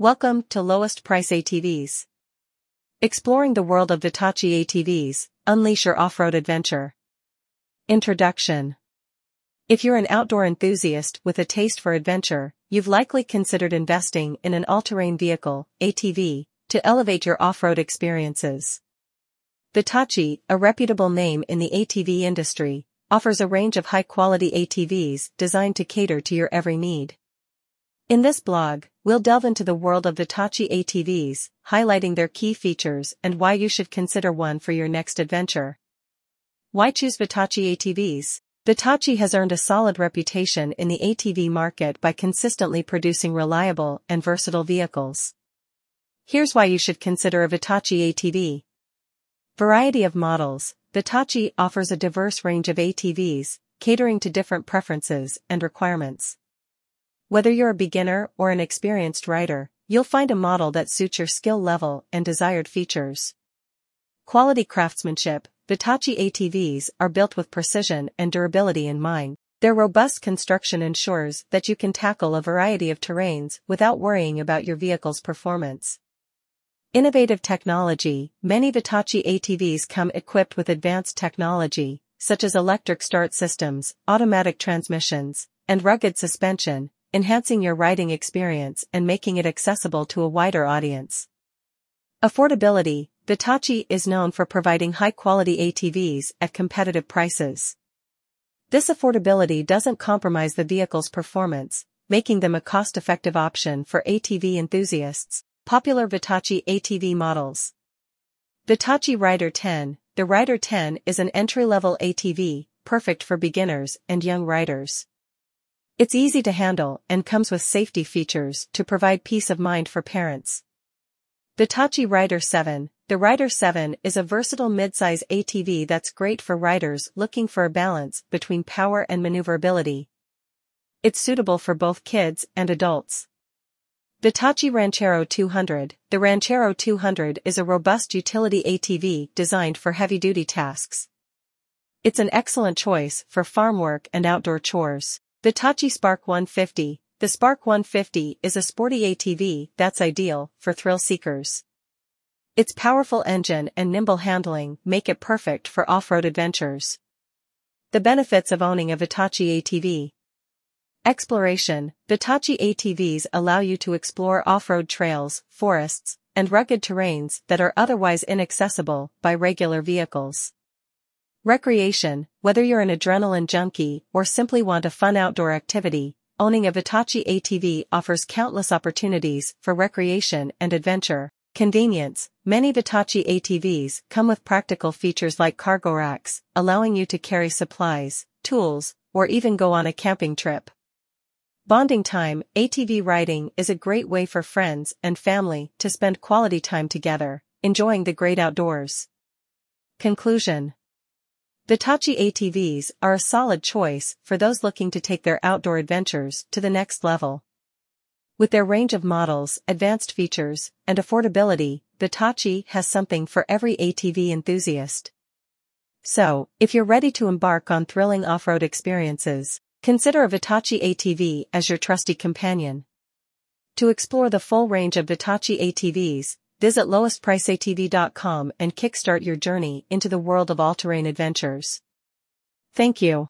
Welcome to Lowest Price ATVs. Exploring the world of Vitacci ATVs, unleash your off-road adventure. Introduction If you're an outdoor enthusiast with a taste for adventure, you've likely considered investing in an all-terrain vehicle, ATV, to elevate your off-road experiences. Vitacci, a reputable name in the ATV industry, offers a range of high-quality ATVs designed to cater to your every need. In this blog, we'll delve into the world of Vitacci ATVs, highlighting their key features and why you should consider one for your next adventure. Why choose Vitacci ATVs? Vitacci has earned a solid reputation in the ATV market by consistently producing reliable and versatile vehicles. Here's why you should consider a Vitacci ATV. Variety of models, Vitacci offers a diverse range of ATVs, catering to different preferences and requirements. Whether you're a beginner or an experienced rider, you'll find a model that suits your skill level and desired features. Quality craftsmanship, Vitacci ATVs are built with precision and durability in mind. Their robust construction ensures that you can tackle a variety of terrains without worrying about your vehicle's performance. Innovative technology, many Vitacci ATVs come equipped with advanced technology, such as electric start systems, automatic transmissions, and rugged suspension, enhancing your riding experience and making it accessible to a wider audience. Affordability Vitacci is known for providing high-quality ATVs at competitive prices. This affordability doesn't compromise the vehicle's performance, making them a cost-effective option for ATV enthusiasts. Popular Vitacci ATV models. Vitacci Rider 10 The Rider 10 is an entry-level ATV, perfect for beginners and young riders. It's easy to handle and comes with safety features to provide peace of mind for parents. Vitacci Rider 7 The Rider 7 is a versatile midsize ATV that's great for riders looking for a balance between power and maneuverability. It's suitable for both kids and adults. Vitacci Ranchero 200 The Ranchero 200 is a robust utility ATV designed for heavy-duty tasks. It's an excellent choice for farm work and outdoor chores. Vitacci Spark 150 The Spark 150 is a sporty ATV that's ideal for thrill seekers. Its powerful engine and nimble handling make it perfect for off-road adventures. The benefits of owning a Vitacci ATV. Exploration Vitacci ATVs allow you to explore off-road trails, forests, and rugged terrains that are otherwise inaccessible by regular vehicles. Recreation, whether you're an adrenaline junkie or simply want a fun outdoor activity, owning a Vitacci ATV offers countless opportunities for recreation and adventure. Convenience, many Vitacci ATVs come with practical features like cargo racks, allowing you to carry supplies, tools, or even go on a camping trip. Bonding time, ATV riding is a great way for friends and family to spend quality time together, enjoying the great outdoors. Conclusion Vitacci ATVs are a solid choice for those looking to take their outdoor adventures to the next level. With their range of models, advanced features, and affordability, Vitacci has something for every ATV enthusiast. So, if you're ready to embark on thrilling off-road experiences, consider a Vitacci ATV as your trusty companion. To explore the full range of Vitacci ATVs, Visit lowestpriceatv.com and kickstart your journey into the world of all-terrain adventures. Thank you.